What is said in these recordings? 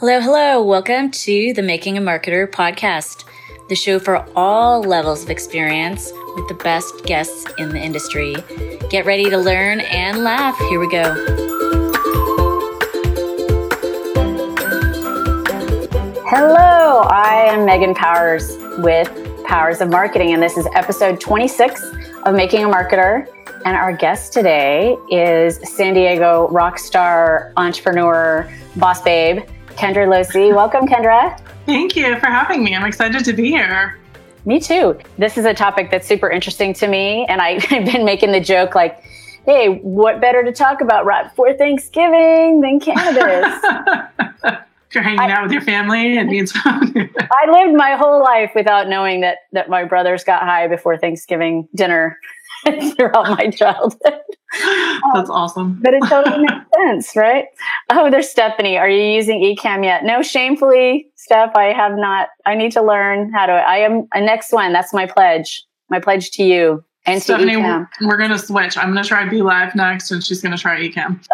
Hello, hello. Welcome to the Making a Marketer podcast, the show for all levels of experience with the best guests in the industry. Get ready to learn and laugh. Here we go. Hello, I am Megan Powers with Powers of Marketing, and this is episode 26 of Making a Marketer. And our guest today is San Diego rock star, entrepreneur, boss babe, Kendra Losey. Welcome, Kendra. Thank you for having me. I'm excited to be here. Me too. This is a topic that's super interesting to me. And I, have been making the joke like, hey, what better to talk about right before Thanksgiving than cannabis? You're hanging I, out with your family and needs I lived my whole life without knowing that that my brothers got high before Thanksgiving dinner throughout my childhood. That's awesome. But it totally makes sense, right? Oh, there's Stephanie. Are you using Ecamm yet? No, shamefully, Steph, I have not. I need to learn how to. I am a next one. That's my pledge. My pledge to you and Stephanie, to. We're going to switch. I'm going to try BeLive next, and she's going to try Ecamm.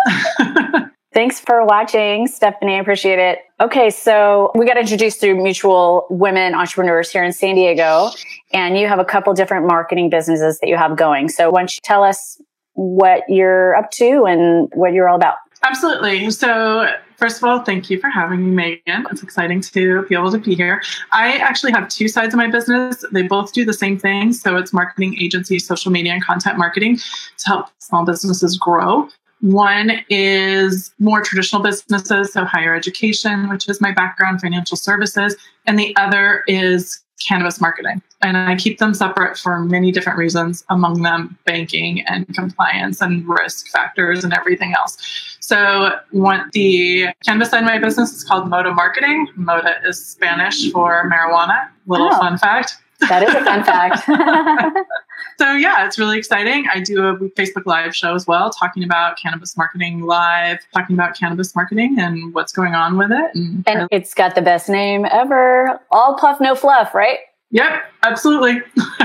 Thanks for watching, Stephanie. I appreciate it. Okay, so we got introduced through mutual women entrepreneurs here in San Diego, and you have a couple different marketing businesses that you have going. So, why don't you tell us what you're up to and what you're all about? Absolutely. So, first of all, thank you for having me, Megan. It's exciting to be able to be here. I actually have two sides of my business. They both do the same thing. So, it's marketing agency, social media, and content marketing to help small businesses grow. One is more traditional businesses, so higher education, which is my background, financial services. And the other is cannabis marketing. And I keep them separate for many different reasons, among them banking and compliance and risk factors and everything else. So, one, the cannabis side of my business is called Mota Marketing. Mota is Spanish for marijuana. Little oh. fun fact. That is a fun fact. so yeah, it's really exciting. I do a Facebook Live show as well, talking about cannabis marketing live, talking about cannabis marketing and what's going on with it. And, and it's got the best name ever. All puff, no fluff, right? Yep, absolutely.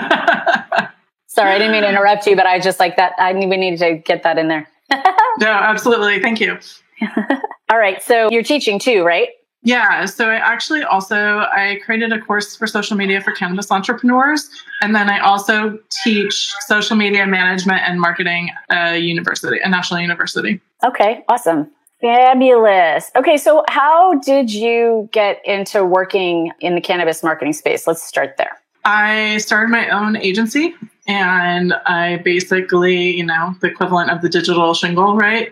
Sorry, I didn't mean to interrupt you, but I just like that. I we needed to get that in there. no, absolutely. Thank you. All right. So you're teaching too, right? Yeah, so I actually also I created a course for social media for cannabis entrepreneurs, and then I also teach social media management and marketing at a university, a national university. Okay, awesome. Fabulous. Okay, so how did you get into working in the cannabis marketing space? Let's start there. I started my own agency and I basically, you know, the equivalent of the digital shingle, right?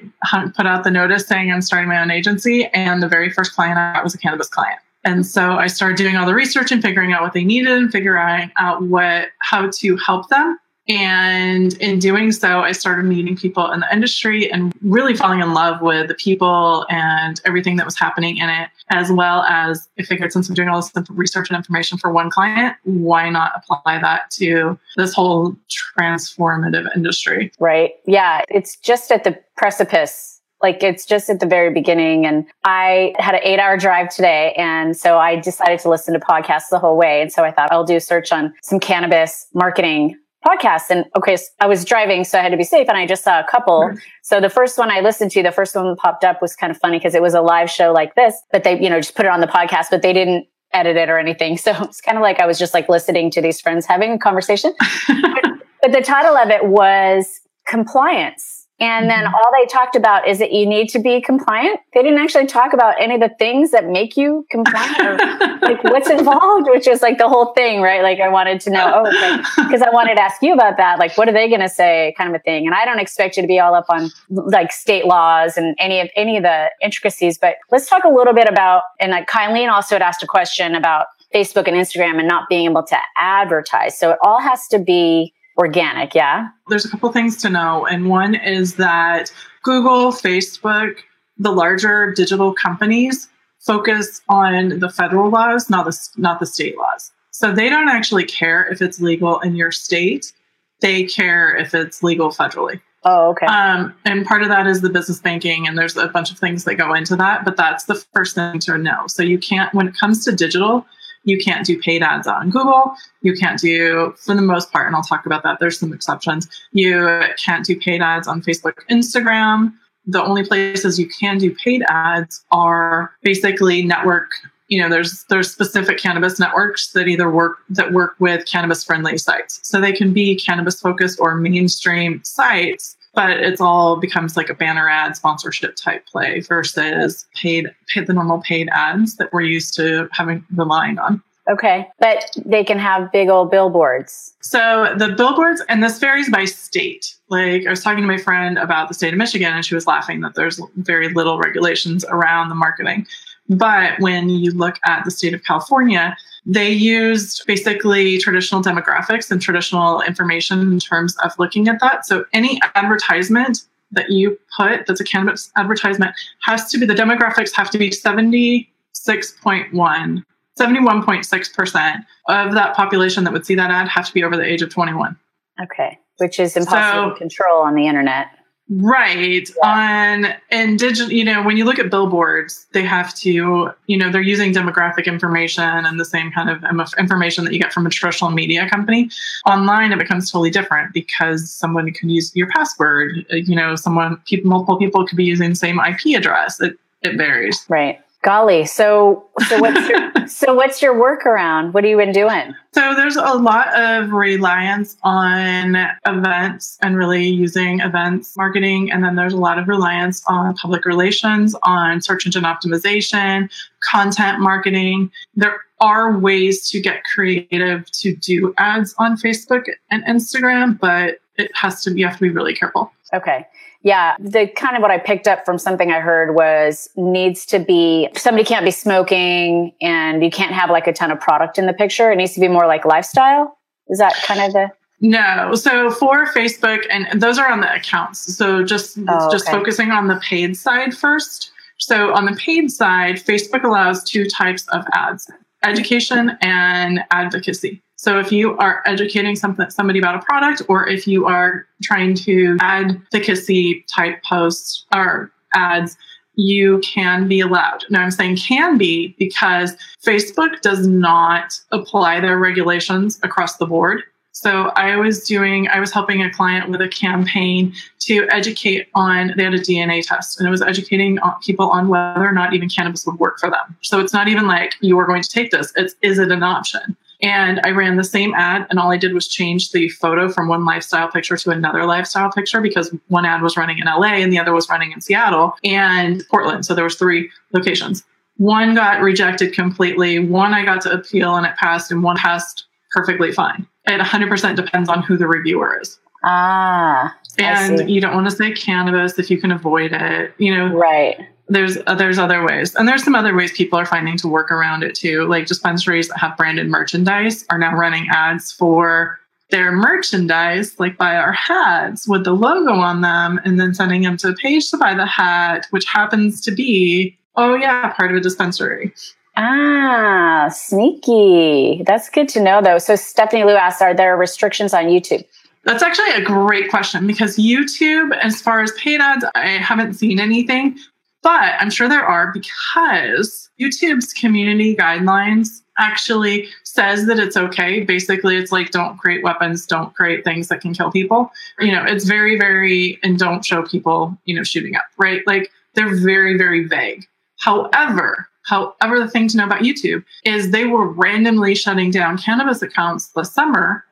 Put out the notice saying I'm starting my own agency. And the very first client I got was a cannabis client. And so I started doing all the research and figuring out what they needed and figuring out what how to help them. And in doing so, I started meeting people in the industry and really falling in love with the people and everything that was happening in it, as well as I figured since I'm doing all this research and information for one client, why not apply that to this whole transformative industry? Right. Yeah. It's just at the precipice like it's just at the very beginning and i had an eight hour drive today and so i decided to listen to podcasts the whole way and so i thought i'll do a search on some cannabis marketing podcasts. And okay, so I was driving, so I had to be safe. And I just saw a couple. So the first one I listened to, the first one popped up was kind of funny because it was a live show like this, but they, you know, just put it on the podcast, but they didn't edit it or anything. So it's kind of like I was just like listening to these friends having a conversation. but, but the title of it was compliance. And then mm-hmm. all they talked about is that you need to be compliant. They didn't actually talk about any of the things that make you compliant or like what's involved, which is like the whole thing, right? Like I wanted to know, oh, because I wanted to ask you about that. Like, what are they going to say kind of a thing? And I don't expect you to be all up on like state laws and any of, any of the intricacies, but let's talk a little bit about, and like Kylie also had asked a question about Facebook and Instagram and not being able to advertise. So it all has to be organic, yeah? There's a couple things to know. And one is that Google, Facebook, the larger digital companies focus on the federal laws, not the, not the state laws. So they don't actually care if it's legal in your state. They care if it's legal federally. Oh, okay. Um, and part of that is the business banking, and there's a bunch of things that go into that, but that's the first thing to know. So you can't, when it comes to digital, you can't do paid ads on Google. You can't do, for the most part, and I'll talk about that. There's some exceptions. You can't do paid ads on Facebook, Instagram. the only places you can do paid ads are basically network you know there's there's specific cannabis networks that either work that work with cannabis friendly sites so they can be cannabis focused or mainstream sites but it's all becomes like a banner ad sponsorship type play versus paid paid the normal paid ads that we're used to having relying on Okay. But they can have big old billboards. So the billboards, and this varies by state. Like I was talking to my friend about the state of Michigan, and she was laughing that there's very little regulations around the marketing. But when you look at the state of California, they used basically traditional demographics and traditional information in terms of looking at that. So any advertisement that you put that's a cannabis advertisement has to be the demographics have to be 76.1 71.6% of that population that would see that ad have to be over the age of 21. Okay. Which is impossible so, to control on the internet. Right. Yeah. On and digital, you know, when you look at billboards, they have to, you know, they're using demographic information and the same kind of information that you get from a traditional media company. Online, it becomes totally different because someone can use your password. Uh, you know, someone, people, multiple people could be using the same IP address. It, it varies. Right. Golly. So so what's your so what's your workaround? What have you been doing? So there's a lot of reliance on events and really using events marketing. And then there's a lot of reliance on public relations, on search engine optimization, content marketing. There are ways to get creative to do ads on Facebook and Instagram, but it has to you have to be really careful. Okay. Yeah, the kind of what I picked up from something I heard was needs to be somebody can't be smoking and you can't have like a ton of product in the picture. It needs to be more like lifestyle. Is that kind of the no. So for Facebook and those are on the accounts. So just oh, just okay. focusing on the paid side first. So on the paid side, Facebook allows two types of ads, education and advocacy. So if you are educating something, somebody about a product, or if you are trying to add advocacy type posts or ads, you can be allowed. Now I'm saying can be because Facebook does not apply their regulations across the board. So I was doing, I was helping a client with a campaign to educate on, they had a DNA test and it was educating people on whether or not even cannabis would work for them. So it's not even like you are going to take this. It's, is it an option? And I ran the same ad, and all I did was change the photo from one lifestyle picture to another lifestyle picture because one ad was running in LA and the other was running in Seattle and Portland. So there was three locations. One got rejected completely. One I got to appeal and it passed, and one passed perfectly fine. It 100% depends on who the reviewer is. Ah. And you don't want to say cannabis if you can avoid it. You know, right there's uh, there's other ways. And there's some other ways people are finding to work around it too. Like dispensaries that have branded merchandise are now running ads for their merchandise like buy our hats with the logo on them and then sending them to a page to buy the hat which happens to be oh yeah part of a dispensary. Ah sneaky. That's good to know though. So stephanie Liu asked are there restrictions on youtube? That's actually a great question because YouTube, as far as paid ads, I haven't seen anything. But I'm sure there are because YouTube's community guidelines actually says that it's okay. Basically, it's like don't create weapons, don't create things that can kill people. You know, it's very, very, and don't show people, you know, shooting up, right? Like they're very, very vague. However, however, the thing to know about YouTube is they were randomly shutting down cannabis accounts this summer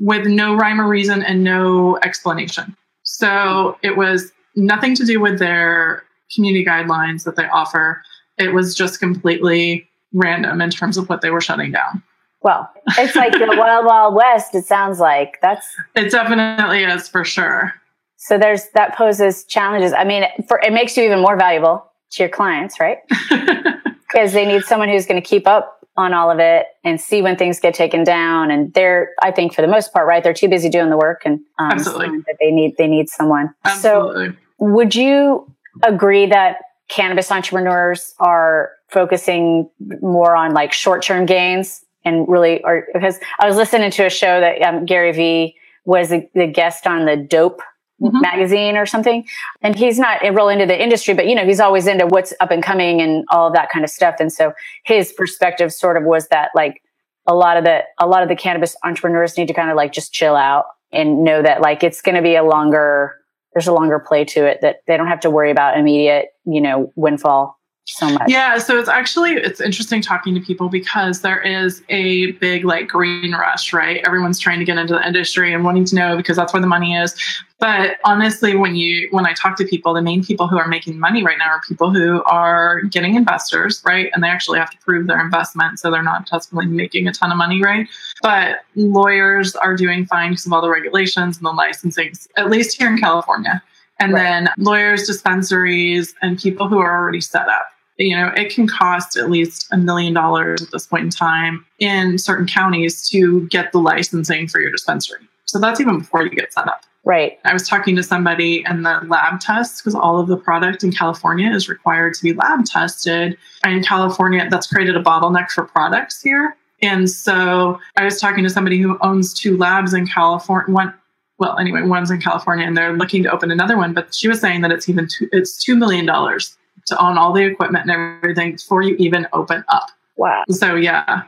with no rhyme or reason and no explanation. So it was nothing to do with their community guidelines that they offer. It was just completely random in terms of what they were shutting down. Well, it's like the wild, wild west. It sounds like that's. It definitely is for sure. So there's that poses challenges. I mean, for it makes you even more valuable to your clients, right? Because they need someone who's going to keep up on all of it and see when things get taken down. And they're, I think, for the most part, right? They're too busy doing the work, and um, Absolutely. that they need they need someone. Absolutely. So, would you agree that cannabis entrepreneurs are focusing more on like short-term gains and really or because I was listening to a show that um, Gary Vee was a, the guest on the dope mm-hmm. magazine or something and he's not real into the industry but you know he's always into what's up and coming and all of that kind of stuff and so his perspective sort of was that like a lot of the a lot of the cannabis entrepreneurs need to kind of like just chill out and know that like it's going to be a longer there's a longer play to it that they don't have to worry about immediate, you know, windfall so much. Yeah, so it's actually it's interesting talking to people because there is a big like green rush, right? Everyone's trying to get into the industry and wanting to know because that's where the money is. But honestly, when you when I talk to people, the main people who are making money right now are people who are getting investors, right? And they actually have to prove their investment, so they're not desperately making a ton of money, right? But lawyers are doing fine because of all the regulations and the licensing, at least here in California. And right. then lawyers, dispensaries, and people who are already set up you know, it can cost at least a million dollars at this point in time in certain counties to get the licensing for your dispensary. So that's even before you get set up. Right. I was talking to somebody and the lab tests, because all of the product in California is required to be lab tested. And in California, that's created a bottleneck for products here. And so I was talking to somebody who owns two labs in California. One, well, anyway, one's in California, and they're looking to open another one. But she was saying that it's even two, it's two million dollars to own all the equipment and everything before you even open up. Wow. So, yeah,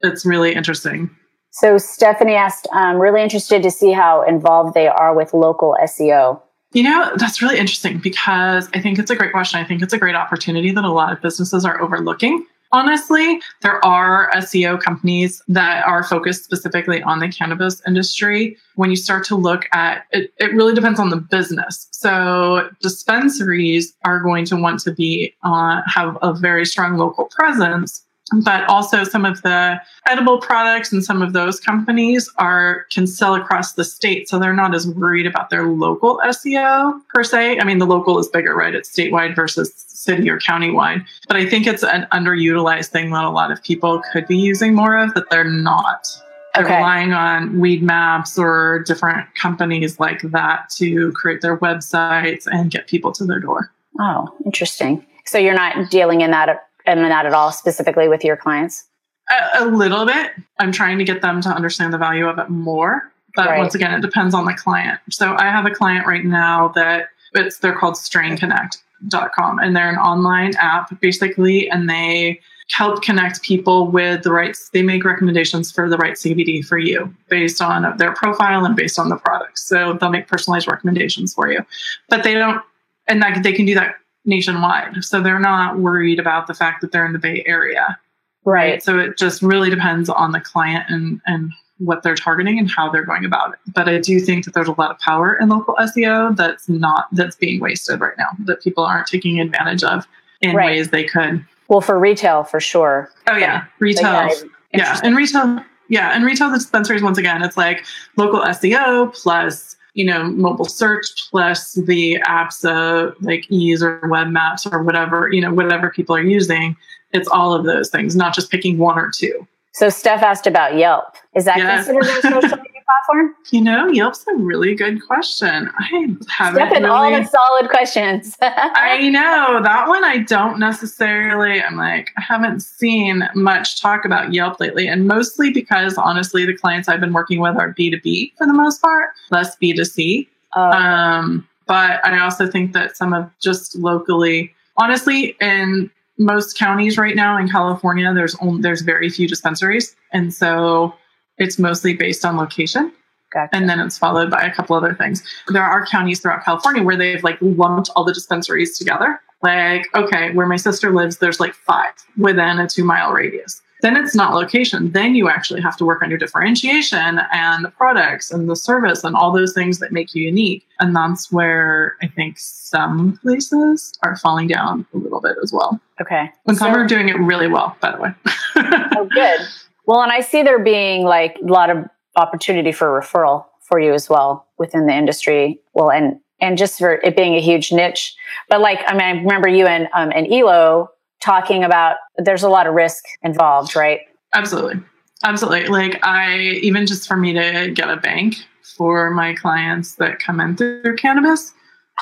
it's really interesting. So, Stephanie asked, I'm really interested to see how involved they are with local SEO. You know, that's really interesting because I think it's a great question. I think it's a great opportunity that a lot of businesses are overlooking. Honestly, there are SEO companies that are focused specifically on the cannabis industry. When you start to look at it, it really depends on the business. So dispensaries are going to want to be uh, have a very strong local presence but also some of the edible products and some of those companies are can sell across the state so they're not as worried about their local seo per se i mean the local is bigger right it's statewide versus city or county-wide. But I think it's an underutilized thing that a lot of people could be using more of that they're not. They're okay. relying on Weedmaps or different companies like that to create their websites and get people to their door. Oh, interesting. So you're not dealing in that in that at all specifically with your clients? A, a little bit. I'm trying to get them to understand the value of it more. But right. once again, it depends on the client. So I have a client right now that it's they're called Strain Connect and they're an online app basically and they help connect people with the right they make recommendations for the right cbd for you based on their profile and based on the products so they'll make personalized recommendations for you but they don't and that they can do that nationwide so they're not worried about the fact that they're in the bay area right, right? so it just really depends on the client and and what they're targeting and how they're going about it. But I do think that there's a lot of power in local SEO that's not that's being wasted right now that people aren't taking advantage of in right. ways they could. Well, for retail, for sure. Oh yeah, retail. Yeah, and retail. Yeah, and retail dispensaries. Once again, it's like local SEO plus you know mobile search plus the apps uh, like Eaze or Weedmaps or whatever you know whatever people are using. It's all of those things, not just picking one or two. So Steph asked about Yelp. Is that yes. considered a social media platform? You know, Yelp's a really good question. I haven't Steph really... all the solid questions. I know that one. I don't necessarily. I'm like I haven't seen much talk about Yelp lately, and mostly because honestly, the clients I've been working with are B2B for the most part, less B2C. Oh. Um, but I also think that some of just locally, honestly, in most counties right now in California, there's only, there's very few dispensaries, and so it's mostly based on location. Gotcha. And then it's followed by a couple other things. There are counties throughout California where they've like lumped all the dispensaries together. Like, okay, where my sister lives, there's like five within a two mile radius then it's not location. Then you actually have to work on your differentiation and the products and the service and all those things that make you unique. And that's where I think some places are falling down a little bit as well. Okay. And some are doing it really well, by the way. oh, good. Well, and I see there being like a lot of opportunity for referral for you as well within the industry. Well, and and just for it being a huge niche. But like, I mean, I remember you and um, and Elo talking about there's a lot of risk involved, right? Absolutely. Absolutely. Like I even just for me to get a bank for my clients that come in through cannabis,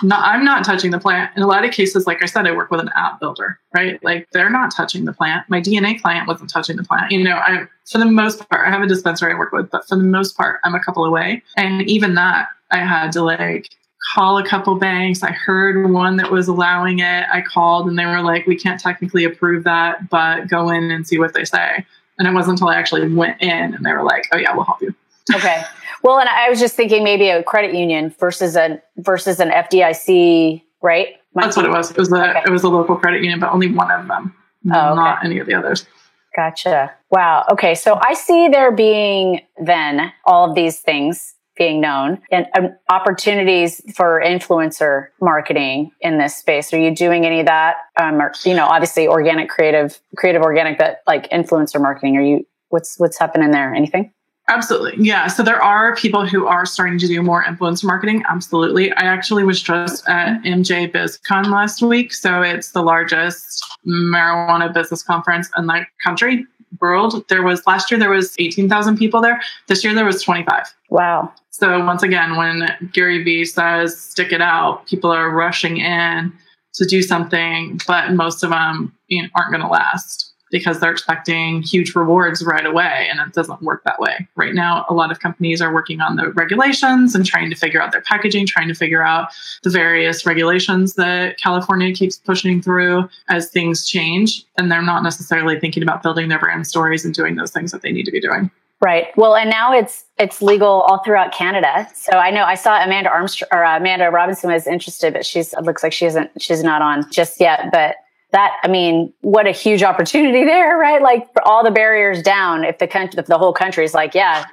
not, I'm not touching the plant. In a lot of cases, like I said, I work with an app builder, right? Like they're not touching the plant. My DNA client wasn't touching the plant. You know, I for the most part, I have a dispensary I work with, but for the most part, I'm a couple away. And even that, I had to like call a couple banks. I heard one that was allowing it. I called and they were like, we can't technically approve that, but go in and see what they say. And it wasn't until I actually went in and they were like, oh, yeah, we'll help you. Okay. Well, and I was just thinking maybe a credit union versus an versus an FDIC, right? That's what it was. It was a okay. it was a local credit union, but only one of them, oh, okay. not any of the others. Gotcha. Wow. Okay. So I see there being then all of these things being known and um, opportunities for influencer marketing in this space. Are you doing any of that? Um, or, you know, obviously organic, creative, creative, organic, but like influencer marketing. Are you? What's what's happening there? Anything? Absolutely. Yeah. So there are people who are starting to do more influencer marketing. Absolutely. I actually was just at MJ BizCon last week. So it's the largest marijuana business conference in the country, world. There was last year, there was 18,000 people there. This year, there was 25. Wow. So once again, when Gary Vee says stick it out, people are rushing in to do something, but most of them you know, aren't going to last because they're expecting huge rewards right away and it doesn't work that way. Right now, a lot of companies are working on the regulations and trying to figure out their packaging, trying to figure out the various regulations that California keeps pushing through as things change. And they're not necessarily thinking about building their brand stories and doing those things that they need to be doing. Right. Well, and now it's it's legal all throughout Canada. So I know I saw Amanda Armstrong or Amanda Robinson was interested, but she's it looks like she isn't she's not on just yet. But that i mean what a huge opportunity there right? Like all the barriers down if the country if the whole country is like yeah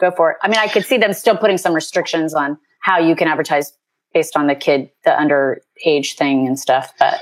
go for it. I mean i could see them still putting some restrictions on how you can advertise based on the kid the underage thing and stuff but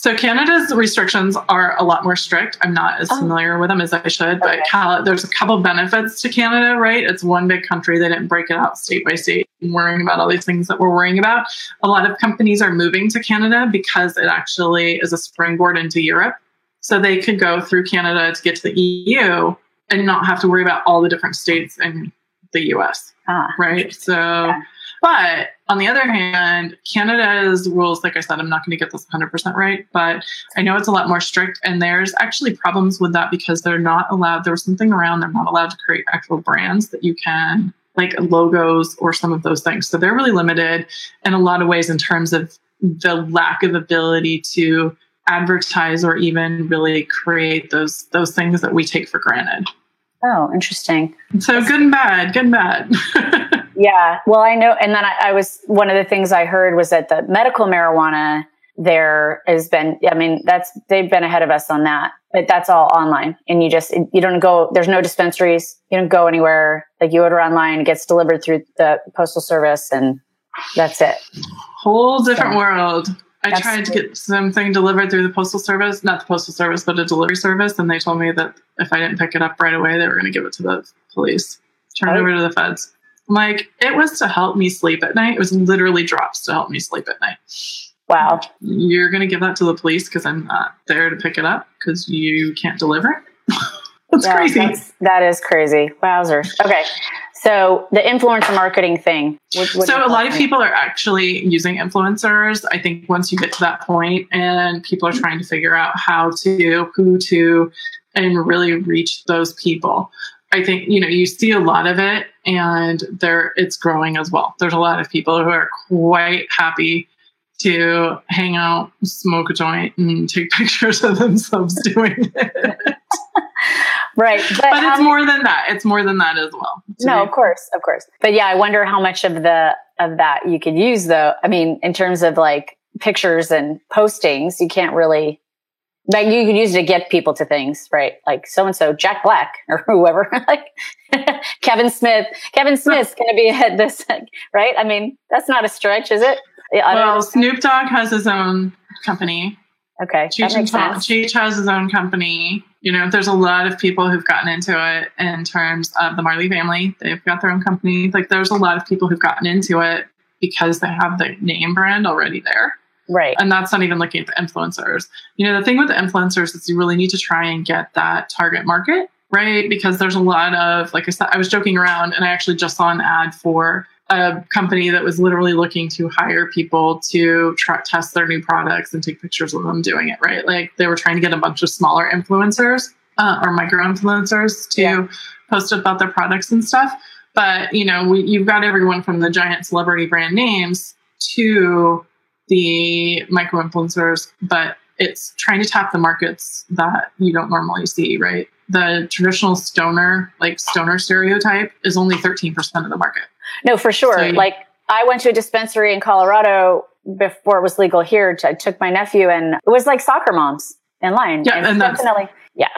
so Canada's restrictions are a lot more strict. I'm not as oh. familiar with them as I should, but Cal- there's a couple benefits to Canada, right? It's one big country. They didn't break it out state by state and worrying about all these things that we're worrying about. A lot of companies are moving to Canada because it actually is a springboard into Europe. So they could go through Canada to get to the EU and not have to worry about all the different states in the US. Ah, right. So yeah. But on the other hand, Canada's rules, like I said, I'm not going to get this 100% right, but I know it's a lot more strict. And there's actually problems with that because they're not allowed, there was something around, they're not allowed to create actual brands that you can, like logos or some of those things. So they're really limited in a lot of ways in terms of the lack of ability to advertise or even really create those those things that we take for granted. Oh, interesting. So good and bad, good and bad. Yeah. Well, I know. And then I, I, was, one of the things I heard was that the medical marijuana there has been, I mean, that's, they've been ahead of us on that, but that's all online. And you just, you don't go, there's no dispensaries. You don't go anywhere. Like you order online, it gets delivered through the postal service and that's it. Whole different so, world. I tried to get something delivered through the postal service, not the postal service, but a delivery service. And they told me that if I didn't pick it up right away, they were going to give it to the police, turn it oh. over to the feds. Like it was to help me sleep at night. It was literally drops to help me sleep at night. Wow. You're going to give that to the police because I'm not there to pick it up because you can't deliver it? that's yeah, crazy. That's, that is crazy. Wowzers. Okay. So the influencer marketing thing. What, what so a lot of people are actually using influencers. I think once you get to that point and people are trying to figure out how to, who to, and really reach those people. I think you know you see a lot of it, and there it's growing as well. There's a lot of people who are quite happy to hang out, smoke a joint, and take pictures of themselves doing it. right, but, but it's um, more than that. It's more than that as well. No, me. of course, of course. But yeah, I wonder how much of the of that you could use, though. I mean, in terms of like pictures and postings, you can't really like you could use it to get people to things, right? Like so and so, Jack Black or whoever, like Kevin Smith. Kevin Smith's going to be at this, right? I mean, that's not a stretch, is it? well, Snoop Dogg has his own company. Okay, Cheech, that makes sense. Cheech has his own company. You know, there's a lot of people who've gotten into it in terms of the Marley family. They've got their own company. Like, there's a lot of people who've gotten into it because they have the name brand already there. Right. And that's not even looking at the influencers. You know, the thing with the influencers is you really need to try and get that target market, right? Because there's a lot of, like I said, I was joking around and I actually just saw an ad for a company that was literally looking to hire people to try, test their new products and take pictures of them doing it, right? Like they were trying to get a bunch of smaller influencers uh, or micro influencers to yeah. post about their products and stuff. But, you know, we, you've got everyone from the giant celebrity brand names to the micro influencers, but it's trying to tap the markets that you don't normally see, right? the traditional stoner, like stoner stereotype, is only 13% of the market. No, for sure. So, like I went to a dispensary in Colorado before it was legal here. I took my nephew and it was like soccer moms in line. Yeah, and, and definitely. Yeah,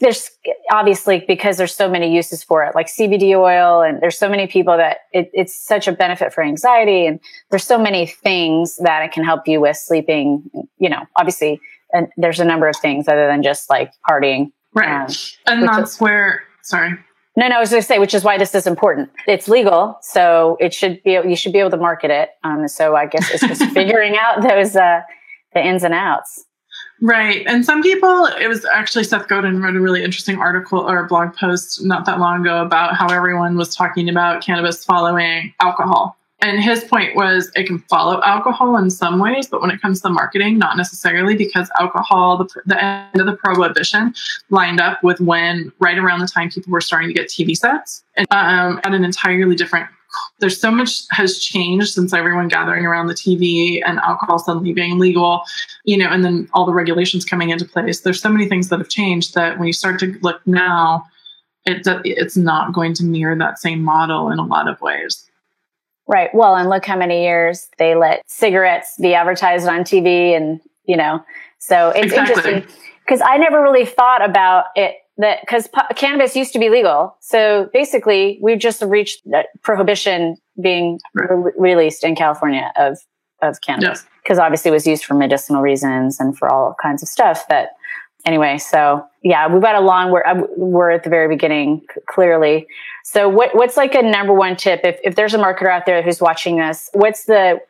there's obviously because there's so many uses for it, like CBD oil, and there's so many people that it, it's such a benefit for anxiety, and there's so many things that it can help you with sleeping. You know, obviously, and there's a number of things other than just like partying. Right, um, and that's is, where. Sorry. No, no, I was going to say, which is why this is important. It's legal, so it should be. You should be able to market it. Um, so I guess it's just figuring out those uh, the ins and outs. Right. And some people, it was actually Seth Godin wrote a really interesting article or blog post not that long ago about how everyone was talking about cannabis following alcohol. And his point was it can follow alcohol in some ways, but when it comes to marketing, not necessarily because alcohol, the, the end of the prohibition, lined up with when right around the time people were starting to get TV sets and, um, at an entirely different there's so much has changed since everyone gathering around the TV and alcohol suddenly being legal, you know, and then all the regulations coming into place. There's so many things that have changed that when you start to look now, it it's not going to mirror that same model in a lot of ways. Right. Well, and look how many years they let cigarettes be advertised on TV, and you know, so it's exactly. interesting because I never really thought about it that because cannabis used to be legal. So basically, we've just reached that prohibition being right. re- released in California of of cannabis because yes. obviously it was used for medicinal reasons and for all kinds of stuff. That anyway, so yeah, we've got a long. We're uh, we're at the very beginning c- clearly. So what what's like a number one tip if if there's a marketer out there who's watching this? What's the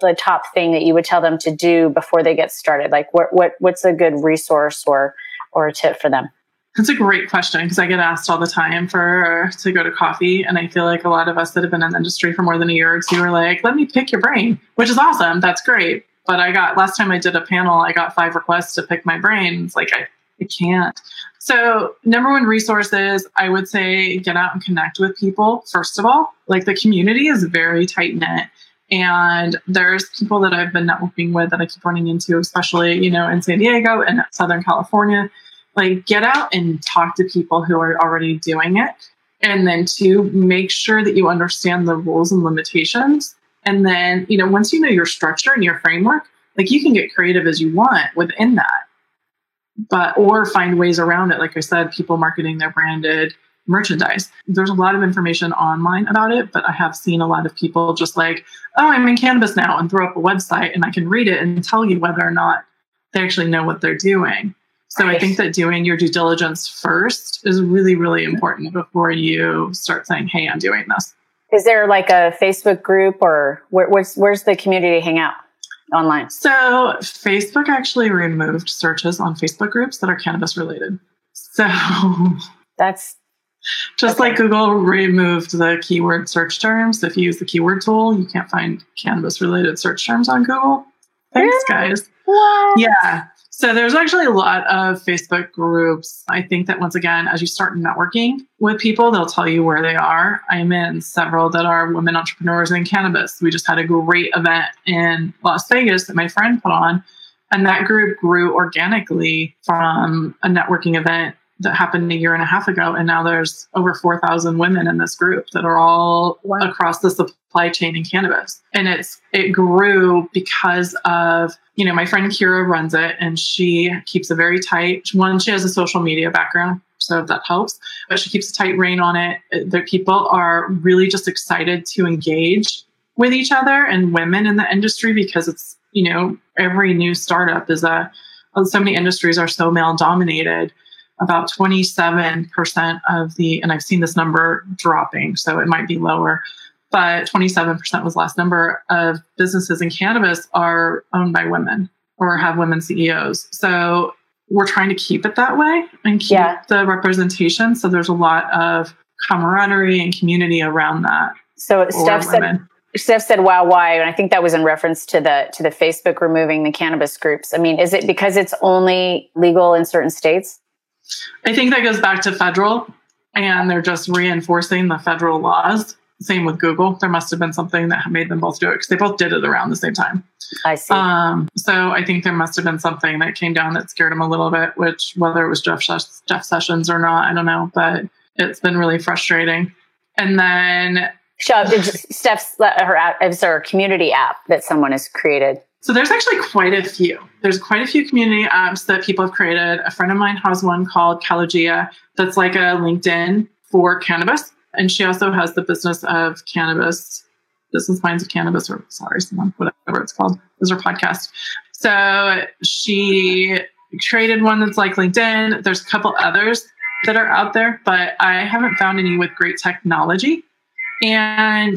the top thing that you would tell them to do before they get started? Like what what what's a good resource or or a tip for them? That's a great question because I get asked all the time for to go to coffee, and I feel like a lot of us that have been in the industry for more than a year or two are like, "Let me pick your brain," which is awesome. That's great. But I got last time I did a panel, I got five requests to pick my brain. It's like I, I can't. So number one resources, I would say get out and connect with people. First of all, like the community is very tight knit. And there's people that I've been networking with that I keep running into, especially, you know, in San Diego and Southern California like get out and talk to people who are already doing it. And then to make sure that you understand the rules and limitations. And then you know once you know your structure and your framework like you can get creative as you want within that. But or find ways around it. Like i said people marketing their branded merchandise. There's a lot of information online about it but i have seen a lot of people just like oh i'm in cannabis now and throw up a website and i can read it and tell you whether or not they actually know what they're doing so right. I think that doing your due diligence first is really, really important before you start saying, "Hey, I'm doing this." Is there like a Facebook group, or where, where's where's the community hang out online? So Facebook actually removed searches on Facebook groups that are cannabis related. So that's just okay. like Google removed the keyword search terms. If you use the keyword tool, you can't find cannabis related search terms on Google. Thanks, really? guys. What? Yeah. So there's actually a lot of Facebook groups. I think that once again, as you start networking with people, they'll tell you where they are. I'm in several that are women entrepreneurs in cannabis. We just had a great event in Las Vegas that my friend put on. And that group grew organically from a networking event that happened a year and a half ago and now there's over 4000 women in this group that are all wow. across the supply chain in cannabis. And it's it grew because of you know my friend kira runs it and she keeps a very tight one she has a social media background so that helps but she keeps a tight rein on it. The people are really just excited to engage with each other and women in the industry because it's you know every new startup is a so many industries are so male dominated about 27% of the, and I've seen this number dropping, so it might be lower, but 27% was last number of businesses in cannabis are owned by women or have women CEOs. So we're trying to keep it that way and keep yeah. the representation. So there's a lot of camaraderie and community around that. So Steph said, Steph said, "Wow, why?" And I think that was in reference to the to the Facebook removing the cannabis groups. I mean, is it because it's only legal in certain states? I think that goes back to federal, and they're just reinforcing the federal laws. same with Google. There must have been something that made them both do it because they both did it around the same time. I see. Um, so I think there must have been something that came down that scared them a little bit, which whether it was Jeff, Jeff Sessions or not, I don't know, but it's been really frustrating. And then Steph's her app is there a community app that someone has created? So there's actually quite a few. There's quite a few community apps that people have created. A friend of mine has one called Calogia that's like a LinkedIn for cannabis. And she also has the business of cannabis, business minds of cannabis, or sorry, someone, whatever it's called. Those are podcast. So she created one that's like LinkedIn. There's a couple others that are out there, but I haven't found any with great technology. And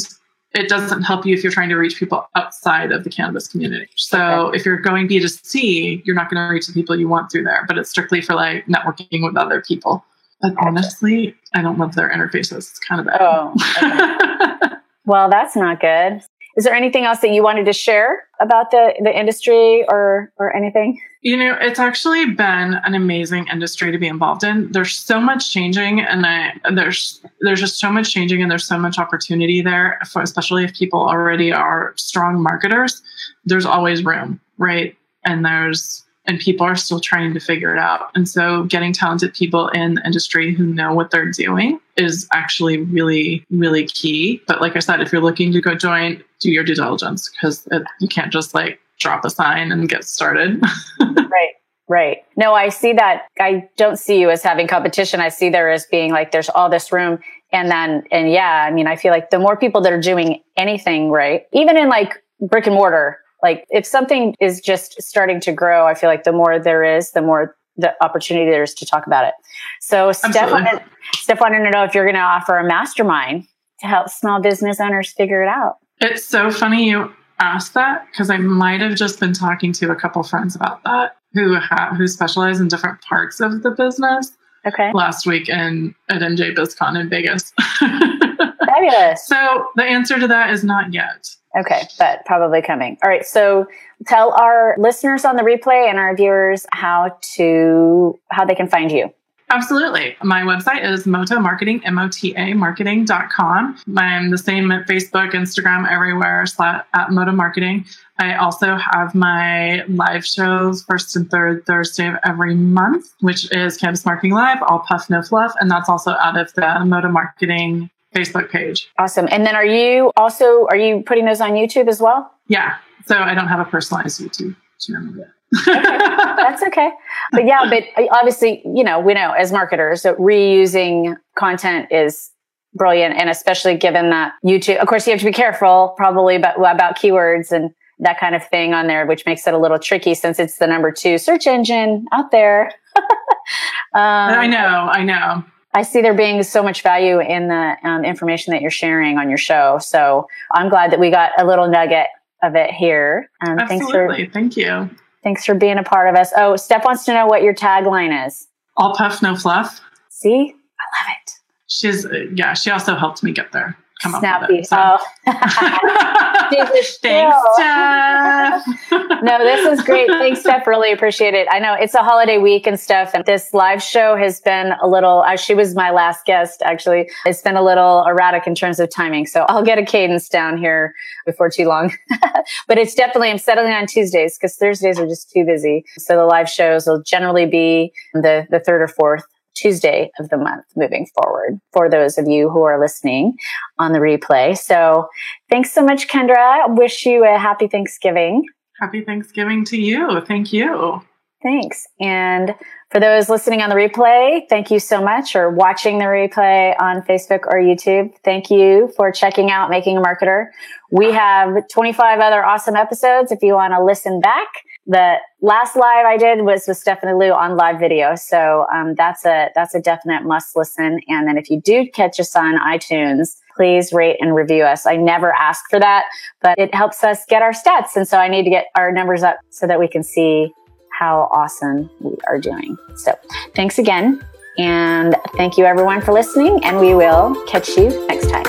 it doesn't help you if you're trying to reach people outside of the cannabis community. So okay. if you're going B2C, you're not going to reach the people you want through there, but it's strictly for like networking with other people. But honestly, I don't love their interfaces. It's kind of bad. Oh, okay. well, that's not good. Is there anything else that you wanted to share about the, the industry or or anything? You know, it's actually been an amazing industry to be involved in. There's so much changing, and I, there's there's just so much changing, and there's so much opportunity there. For, especially if people already are strong marketers, there's always room, right? And there's and people are still trying to figure it out. And so getting talented people in the industry who know what they're doing is actually really, really key. But like I said, if you're looking to go join, do your due diligence because you can't just like drop a sign and get started. right. Right. No, I see that. I don't see you as having competition. I see there as being like there's all this room. And then, and yeah, I mean, I feel like the more people that are doing anything right, even in like brick and mortar, like if something is just starting to grow, I feel like the more there is, the more the opportunity there is to talk about it. So Steph wanted, Steph wanted to know if you're going to offer a mastermind to help small business owners figure it out. It's so funny you asked that because I might have just been talking to a couple friends about that who have who specialize in different parts of the business. Okay. Last week in at MJ BizCon in Vegas. Fabulous. So the answer to that is not yet. Okay, but probably coming. All right. So tell our listeners on the replay and our viewers how to how they can find you. Absolutely. My website is Mota Marketing, M-O-T-A marketing.com. I'm the same at Facebook, Instagram, everywhere at Mota Marketing. I also have my live shows first and third Thursday of every month, which is Cannabis Marketing Live, all puff, no fluff. And that's also out of the Mota Marketing Facebook page. Awesome. And then are you also are you putting those on YouTube as well? Yeah. So I don't have a personalized YouTube channel yet. okay. That's okay. But yeah, but obviously, you know, we know as marketers that reusing content is brilliant and especially given that YouTube of course you have to be careful probably about about keywords and that kind of thing on there, which makes it a little tricky since it's the number two search engine out there. um, I know, I know. I see there being so much value in the um, information that you're sharing on your show. So I'm glad that we got a little nugget of it here. Um, Absolutely. Thanks for, Thank you. Thanks for being a part of us. Oh, Steph wants to know what your tagline is. All puff, no fluff. See, I love it. She's, yeah, she also helped me get there come Snappy. up with it. So. Oh. Thanks, Steph. no, this is great. Thanks, Steph. Really appreciate it. I know it's a holiday week and stuff, and this live show has been a little. Uh, she was my last guest, actually. It's been a little erratic in terms of timing, so I'll get a cadence down here before too long. but it's definitely I'm settling on Tuesdays because Thursdays are just too busy. So the live shows will generally be the the third or fourth Tuesday of the month moving forward for those of you who are listening on the replay. So thanks so much, Kendra. Wish you a happy Thanksgiving. Happy Thanksgiving to you. Thank you. Thanks. And for those listening on the replay, thank you so much, or watching the replay on Facebook or YouTube. Thank you for checking out Making a Marketer. We have 25 other awesome episodes if you want to listen back the last live I did was with Stephanie Liu on live video. So um, that's a that's a definite must listen. And then if you do catch us on iTunes, please rate and review us. I never ask for that, but it helps us get our stats. And so I need to get our numbers up so that we can see how awesome we are doing. So thanks again. And thank you everyone for listening. And we will catch you next time.